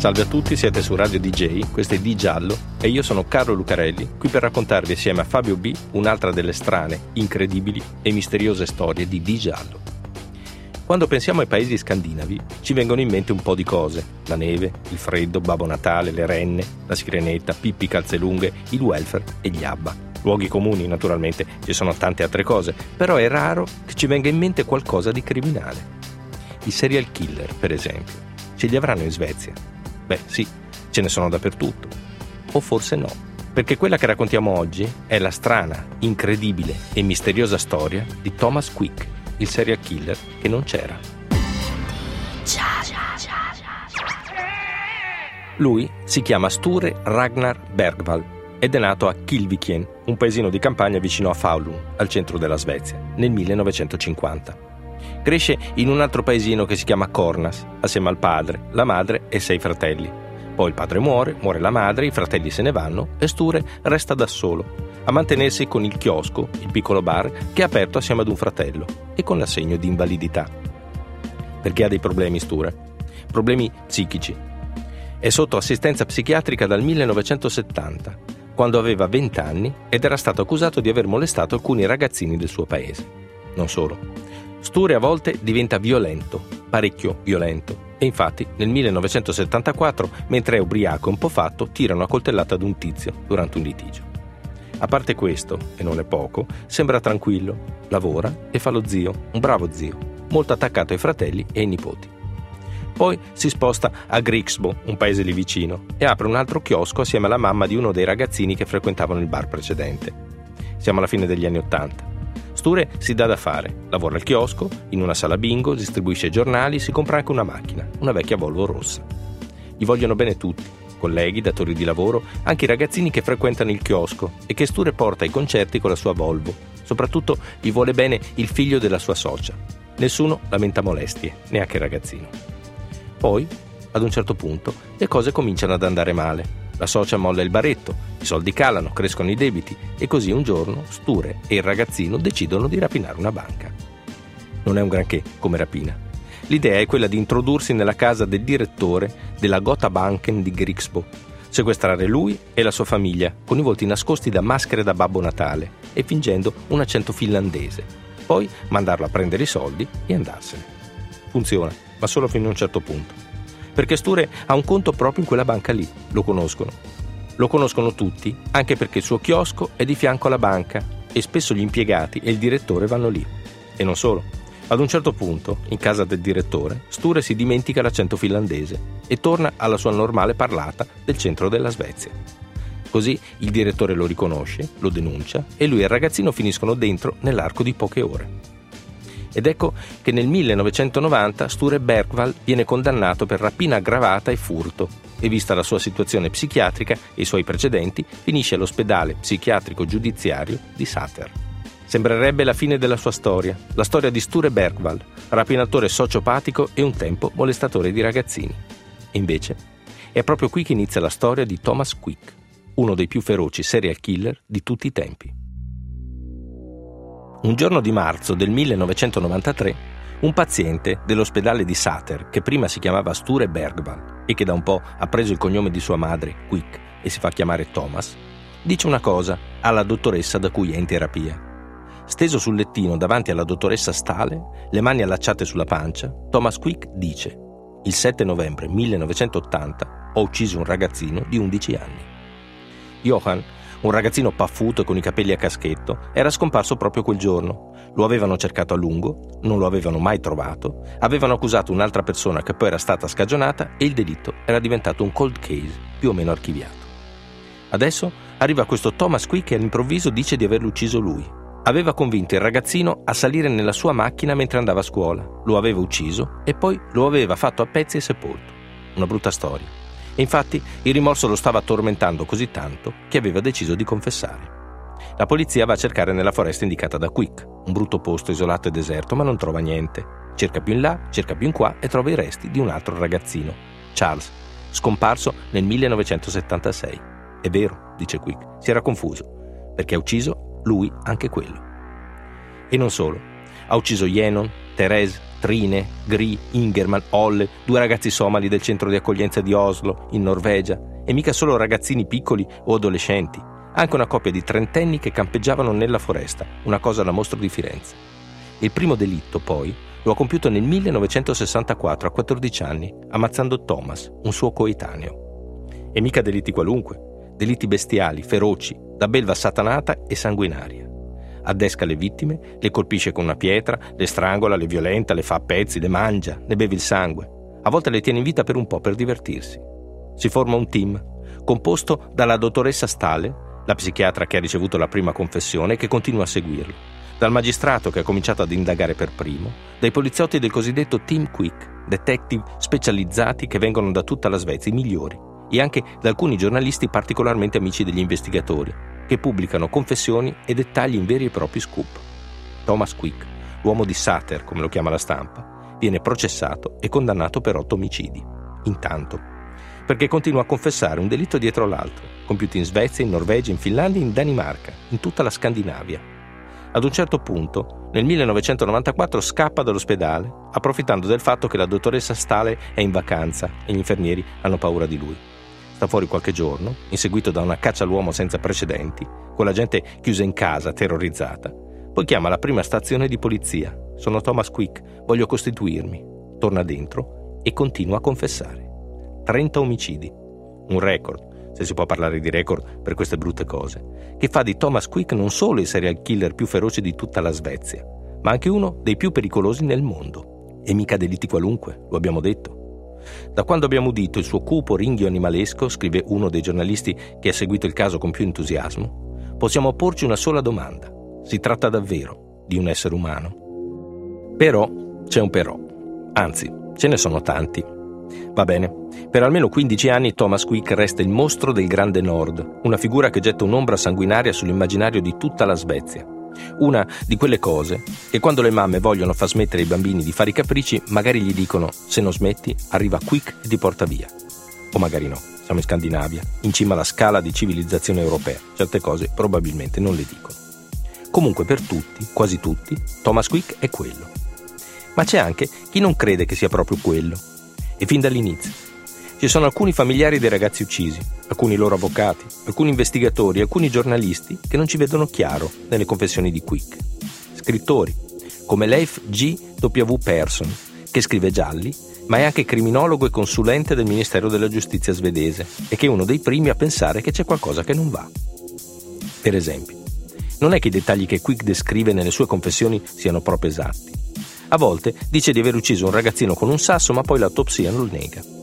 Salve a tutti, siete su Radio DJ, questo è Di Giallo e io sono Carlo Lucarelli, qui per raccontarvi assieme a Fabio B un'altra delle strane, incredibili e misteriose storie di Di Giallo. Quando pensiamo ai paesi scandinavi ci vengono in mente un po' di cose, la neve, il freddo, Babbo Natale, le renne, la sirenetta, Pippi Calzelunghe, il welfare e gli ABBA. Luoghi comuni naturalmente, ci sono tante altre cose, però è raro che ci venga in mente qualcosa di criminale. I serial killer, per esempio, ce li avranno in Svezia, Beh, sì, ce ne sono dappertutto. O forse no, perché quella che raccontiamo oggi è la strana, incredibile e misteriosa storia di Thomas Quick, il serial killer che non c'era. Lui si chiama Sture Ragnar Bergvall ed è nato a Kilvikien, un paesino di campagna vicino a Falun, al centro della Svezia, nel 1950. Cresce in un altro paesino che si chiama Cornas, assieme al padre, la madre e sei fratelli. Poi il padre muore, muore la madre, i fratelli se ne vanno e Sture resta da solo, a mantenersi con il chiosco, il piccolo bar, che è aperto assieme ad un fratello e con l'assegno di invalidità. Perché ha dei problemi Sture? Problemi psichici. È sotto assistenza psichiatrica dal 1970, quando aveva 20 anni ed era stato accusato di aver molestato alcuni ragazzini del suo paese. Non solo. Sture a volte diventa violento, parecchio violento, e infatti nel 1974, mentre è ubriaco e un po' fatto, tira una coltellata ad un tizio durante un litigio. A parte questo, e non è poco, sembra tranquillo, lavora e fa lo zio, un bravo zio, molto attaccato ai fratelli e ai nipoti. Poi si sposta a Grixbo, un paese lì vicino, e apre un altro chiosco assieme alla mamma di uno dei ragazzini che frequentavano il bar precedente. Siamo alla fine degli anni Ottanta. Sture si dà da fare, lavora al chiosco, in una sala bingo, distribuisce giornali, si compra anche una macchina, una vecchia Volvo rossa. Gli vogliono bene tutti, colleghi, datori di lavoro, anche i ragazzini che frequentano il chiosco e che Sture porta ai concerti con la sua Volvo. Soprattutto gli vuole bene il figlio della sua socia. Nessuno lamenta molestie, neanche il ragazzino. Poi, ad un certo punto, le cose cominciano ad andare male. La socia molla il baretto, i soldi calano, crescono i debiti e così un giorno Sture e il ragazzino decidono di rapinare una banca. Non è un granché come rapina. L'idea è quella di introdursi nella casa del direttore della Gotha Banken di Grixbo, sequestrare lui e la sua famiglia con i volti nascosti da maschere da Babbo Natale e fingendo un accento finlandese, poi mandarlo a prendere i soldi e andarsene. Funziona, ma solo fino a un certo punto perché Sture ha un conto proprio in quella banca lì, lo conoscono. Lo conoscono tutti, anche perché il suo chiosco è di fianco alla banca e spesso gli impiegati e il direttore vanno lì. E non solo. Ad un certo punto, in casa del direttore, Sture si dimentica l'accento finlandese e torna alla sua normale parlata del centro della Svezia. Così il direttore lo riconosce, lo denuncia e lui e il ragazzino finiscono dentro nell'arco di poche ore. Ed ecco che nel 1990 Sture Bergwall viene condannato per rapina aggravata e furto e vista la sua situazione psichiatrica e i suoi precedenti, finisce all'ospedale psichiatrico giudiziario di Sater. Sembrerebbe la fine della sua storia, la storia di Sture Bergwall, rapinatore sociopatico e un tempo molestatore di ragazzini. Invece è proprio qui che inizia la storia di Thomas Quick, uno dei più feroci serial killer di tutti i tempi. Un giorno di marzo del 1993, un paziente dell'ospedale di Sater, che prima si chiamava Sture Bergvall e che da un po' ha preso il cognome di sua madre, Quick, e si fa chiamare Thomas, dice una cosa alla dottoressa da cui è in terapia. Steso sul lettino davanti alla dottoressa Stale, le mani allacciate sulla pancia, Thomas Quick dice: Il 7 novembre 1980 ho ucciso un ragazzino di 11 anni. Johann un ragazzino paffuto e con i capelli a caschetto, era scomparso proprio quel giorno. Lo avevano cercato a lungo, non lo avevano mai trovato, avevano accusato un'altra persona che poi era stata scagionata e il delitto era diventato un cold case più o meno archiviato. Adesso arriva questo Thomas qui che all'improvviso dice di averlo ucciso lui. Aveva convinto il ragazzino a salire nella sua macchina mentre andava a scuola, lo aveva ucciso e poi lo aveva fatto a pezzi e sepolto. Una brutta storia. E infatti il rimorso lo stava tormentando così tanto che aveva deciso di confessare. La polizia va a cercare nella foresta indicata da Quick, un brutto posto isolato e deserto, ma non trova niente. Cerca più in là, cerca più in qua e trova i resti di un altro ragazzino, Charles, scomparso nel 1976. È vero, dice Quick, si era confuso, perché ha ucciso lui anche quello. E non solo, ha ucciso Yenon, Therese, Trine, Gri, Ingerman, Olle, due ragazzi somali del centro di accoglienza di Oslo, in Norvegia, e mica solo ragazzini piccoli o adolescenti, anche una coppia di trentenni che campeggiavano nella foresta, una cosa alla mostro di Firenze. Il primo delitto, poi, lo ha compiuto nel 1964 a 14 anni, ammazzando Thomas, un suo coetaneo. E mica delitti qualunque, delitti bestiali, feroci, da belva satanata e sanguinaria. Addesca le vittime, le colpisce con una pietra, le strangola, le violenta, le fa a pezzi, le mangia, ne beve il sangue. A volte le tiene in vita per un po' per divertirsi. Si forma un team, composto dalla dottoressa Stale, la psichiatra che ha ricevuto la prima confessione e che continua a seguirlo, dal magistrato che ha cominciato ad indagare per primo, dai poliziotti del cosiddetto Team Quick, detective specializzati che vengono da tutta la Svezia, i migliori, e anche da alcuni giornalisti particolarmente amici degli investigatori, che pubblicano confessioni e dettagli in veri e propri scoop. Thomas Quick, l'uomo di Sater, come lo chiama la stampa, viene processato e condannato per otto omicidi. Intanto, perché continua a confessare un delitto dietro l'altro, compiuti in Svezia, in Norvegia, in Finlandia, in Danimarca, in tutta la Scandinavia. Ad un certo punto, nel 1994, scappa dall'ospedale, approfittando del fatto che la dottoressa Stale è in vacanza e gli infermieri hanno paura di lui. Sta fuori qualche giorno, inseguito da una caccia all'uomo senza precedenti, con la gente chiusa in casa, terrorizzata. Poi chiama la prima stazione di polizia. Sono Thomas Quick, voglio costituirmi. Torna dentro e continua a confessare. 30 omicidi, un record, se si può parlare di record per queste brutte cose, che fa di Thomas Quick non solo il serial killer più feroce di tutta la Svezia, ma anche uno dei più pericolosi nel mondo. E mica delitti qualunque, lo abbiamo detto. Da quando abbiamo udito il suo cupo ringhio animalesco, scrive uno dei giornalisti che ha seguito il caso con più entusiasmo, possiamo porci una sola domanda. Si tratta davvero di un essere umano? Però c'è un però. Anzi, ce ne sono tanti. Va bene. Per almeno 15 anni Thomas Quick resta il mostro del Grande Nord, una figura che getta un'ombra sanguinaria sull'immaginario di tutta la Svezia. Una di quelle cose che quando le mamme vogliono far smettere i bambini di fare i capricci, magari gli dicono se non smetti arriva Quick e ti porta via. O magari no, siamo in Scandinavia, in cima alla scala di civilizzazione europea. Certe cose probabilmente non le dicono. Comunque per tutti, quasi tutti, Thomas Quick è quello. Ma c'è anche chi non crede che sia proprio quello e fin dall'inizio. Ci sono alcuni familiari dei ragazzi uccisi, alcuni loro avvocati, alcuni investigatori, alcuni giornalisti che non ci vedono chiaro nelle confessioni di Quick. Scrittori, come Leif G. W. Persson, che scrive gialli, ma è anche criminologo e consulente del Ministero della Giustizia svedese e che è uno dei primi a pensare che c'è qualcosa che non va. Per esempio, non è che i dettagli che Quick descrive nelle sue confessioni siano proprio esatti. A volte dice di aver ucciso un ragazzino con un sasso, ma poi l'autopsia non lo nega.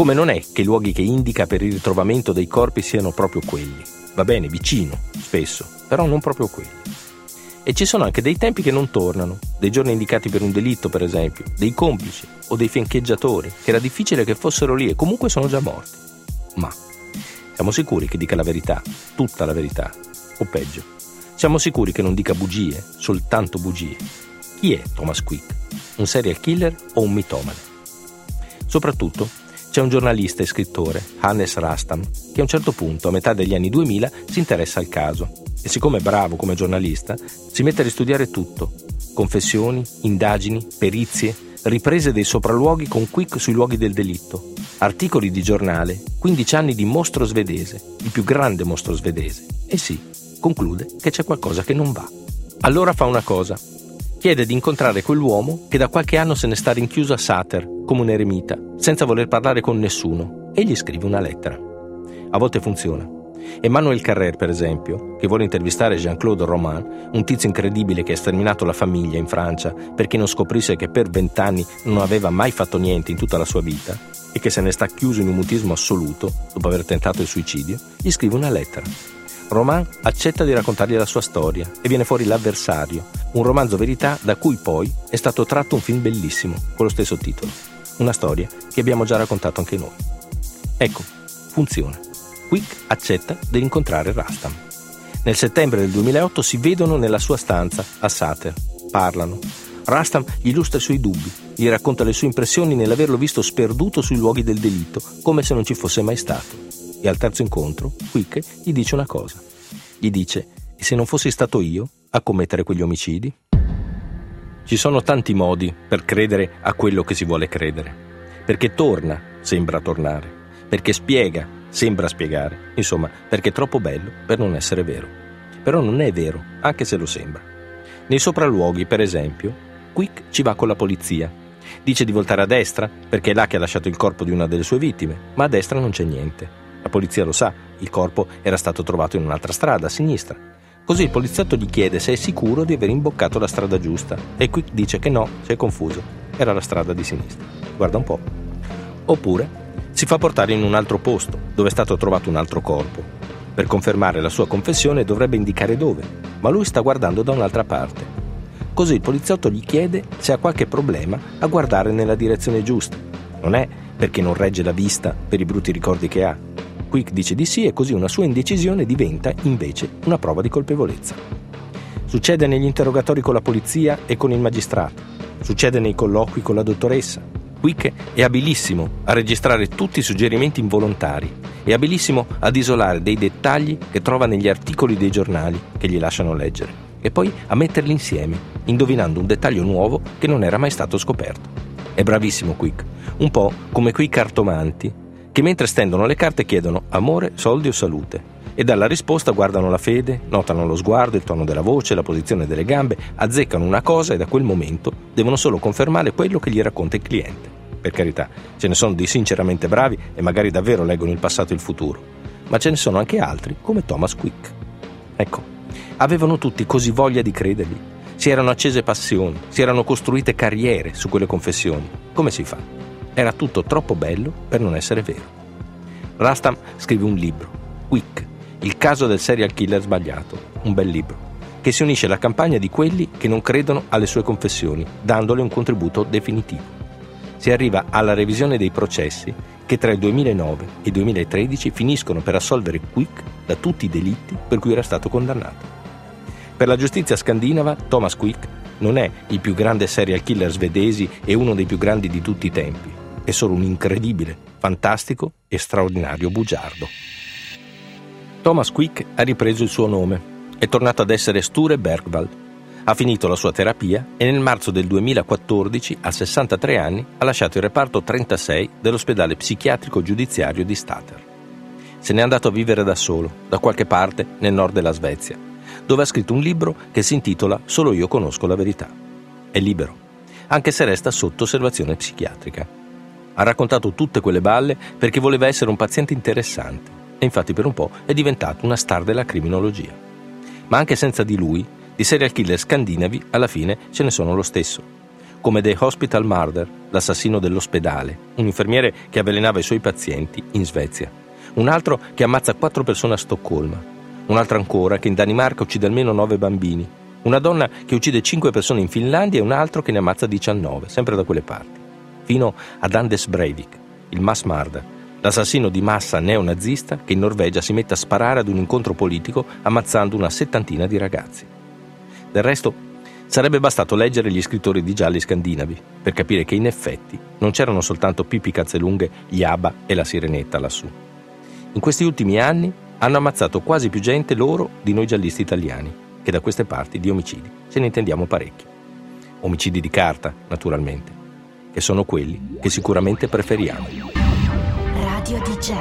Come non è che i luoghi che indica per il ritrovamento dei corpi siano proprio quelli. Va bene, vicino, spesso, però non proprio quelli. E ci sono anche dei tempi che non tornano, dei giorni indicati per un delitto, per esempio, dei complici o dei fiancheggiatori, che era difficile che fossero lì e comunque sono già morti. Ma siamo sicuri che dica la verità, tutta la verità, o peggio, siamo sicuri che non dica bugie, soltanto bugie. Chi è Thomas Quick? Un serial killer o un mitomane? Soprattutto c'è un giornalista e scrittore, Hannes Rastam, che a un certo punto, a metà degli anni 2000, si interessa al caso e siccome è bravo come giornalista, si mette a ristudiare tutto. Confessioni, indagini, perizie, riprese dei sopralluoghi con Quick sui luoghi del delitto, articoli di giornale, 15 anni di mostro svedese, il più grande mostro svedese. E sì, conclude che c'è qualcosa che non va. Allora fa una cosa, chiede di incontrare quell'uomo che da qualche anno se ne sta rinchiuso a Sater, come un eremita, senza voler parlare con nessuno, e gli scrive una lettera. A volte funziona. Emmanuel Carrer, per esempio, che vuole intervistare Jean-Claude Roman, un tizio incredibile che ha sterminato la famiglia in Francia perché non scoprisse che per vent'anni non aveva mai fatto niente in tutta la sua vita e che se ne sta chiuso in un mutismo assoluto dopo aver tentato il suicidio, gli scrive una lettera Roman accetta di raccontargli la sua storia e viene fuori L'avversario, un romanzo verità da cui poi è stato tratto un film bellissimo con lo stesso titolo. Una storia che abbiamo già raccontato anche noi. Ecco, funziona. Quick accetta di incontrare Rastam. Nel settembre del 2008 si vedono nella sua stanza a Sater, parlano. Rastam gli illustra i suoi dubbi, gli racconta le sue impressioni nell'averlo visto sperduto sui luoghi del delitto, come se non ci fosse mai stato. E al terzo incontro, Quick gli dice una cosa. Gli dice, e se non fossi stato io a commettere quegli omicidi? Ci sono tanti modi per credere a quello che si vuole credere. Perché torna, sembra tornare. Perché spiega, sembra spiegare. Insomma, perché è troppo bello per non essere vero. Però non è vero, anche se lo sembra. Nei sopralluoghi, per esempio, Quick ci va con la polizia. Dice di voltare a destra perché è là che ha lasciato il corpo di una delle sue vittime, ma a destra non c'è niente. La polizia lo sa, il corpo era stato trovato in un'altra strada, a sinistra. Così il poliziotto gli chiede se è sicuro di aver imboccato la strada giusta e Quick dice che no, si è confuso. Era la strada di sinistra. Guarda un po'. Oppure si fa portare in un altro posto, dove è stato trovato un altro corpo. Per confermare la sua confessione dovrebbe indicare dove, ma lui sta guardando da un'altra parte. Così il poliziotto gli chiede se ha qualche problema a guardare nella direzione giusta. Non è perché non regge la vista per i brutti ricordi che ha. Quick dice di sì e così una sua indecisione diventa invece una prova di colpevolezza. Succede negli interrogatori con la polizia e con il magistrato. Succede nei colloqui con la dottoressa. Quick è abilissimo a registrare tutti i suggerimenti involontari. È abilissimo ad isolare dei dettagli che trova negli articoli dei giornali che gli lasciano leggere e poi a metterli insieme, indovinando un dettaglio nuovo che non era mai stato scoperto. È bravissimo Quick, un po' come quei cartomanti che mentre stendono le carte chiedono amore, soldi o salute e dalla risposta guardano la fede, notano lo sguardo, il tono della voce, la posizione delle gambe, azzeccano una cosa e da quel momento devono solo confermare quello che gli racconta il cliente. Per carità, ce ne sono di sinceramente bravi e magari davvero leggono il passato e il futuro, ma ce ne sono anche altri come Thomas Quick. Ecco, Avevano tutti così voglia di credergli. Si erano accese passioni, si erano costruite carriere su quelle confessioni. Come si fa? Era tutto troppo bello per non essere vero. Rastam scrive un libro, Quick, il caso del serial killer sbagliato, un bel libro, che si unisce alla campagna di quelli che non credono alle sue confessioni, dandole un contributo definitivo. Si arriva alla revisione dei processi che tra il 2009 e il 2013 finiscono per assolvere Quick da tutti i delitti per cui era stato condannato. Per la giustizia scandinava, Thomas Quick non è il più grande serial killer svedesi e uno dei più grandi di tutti i tempi. È solo un incredibile, fantastico e straordinario bugiardo. Thomas Quick ha ripreso il suo nome. È tornato ad essere Sture Bergwald. Ha finito la sua terapia e nel marzo del 2014, a 63 anni, ha lasciato il reparto 36 dell'ospedale psichiatrico giudiziario di Stater. Se n'è andato a vivere da solo, da qualche parte nel nord della Svezia dove ha scritto un libro che si intitola Solo io conosco la verità. È libero, anche se resta sotto osservazione psichiatrica. Ha raccontato tutte quelle balle perché voleva essere un paziente interessante e infatti per un po' è diventato una star della criminologia. Ma anche senza di lui, di serial killer scandinavi alla fine ce ne sono lo stesso. Come The Hospital Murder, l'assassino dell'ospedale, un infermiere che avvelenava i suoi pazienti in Svezia. Un altro che ammazza quattro persone a Stoccolma, un'altra ancora che in Danimarca uccide almeno 9 bambini, una donna che uccide 5 persone in Finlandia e un altro che ne ammazza 19, sempre da quelle parti, fino ad Anders Breivik, il mass murder, l'assassino di massa neonazista che in Norvegia si mette a sparare ad un incontro politico ammazzando una settantina di ragazzi. Del resto, sarebbe bastato leggere gli scrittori di gialli scandinavi per capire che in effetti non c'erano soltanto Pippi Cazzelunghe, gli Abba e la Sirenetta lassù. In questi ultimi anni hanno ammazzato quasi più gente loro di noi giallisti italiani, che da queste parti di omicidi se ne intendiamo parecchi. Omicidi di carta, naturalmente, che sono quelli che sicuramente preferiamo. Radio DJ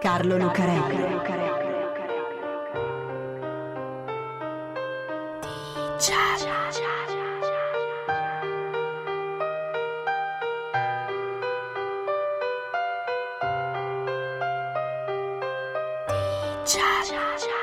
Carlo Lucarelli DJ 叉叉叉。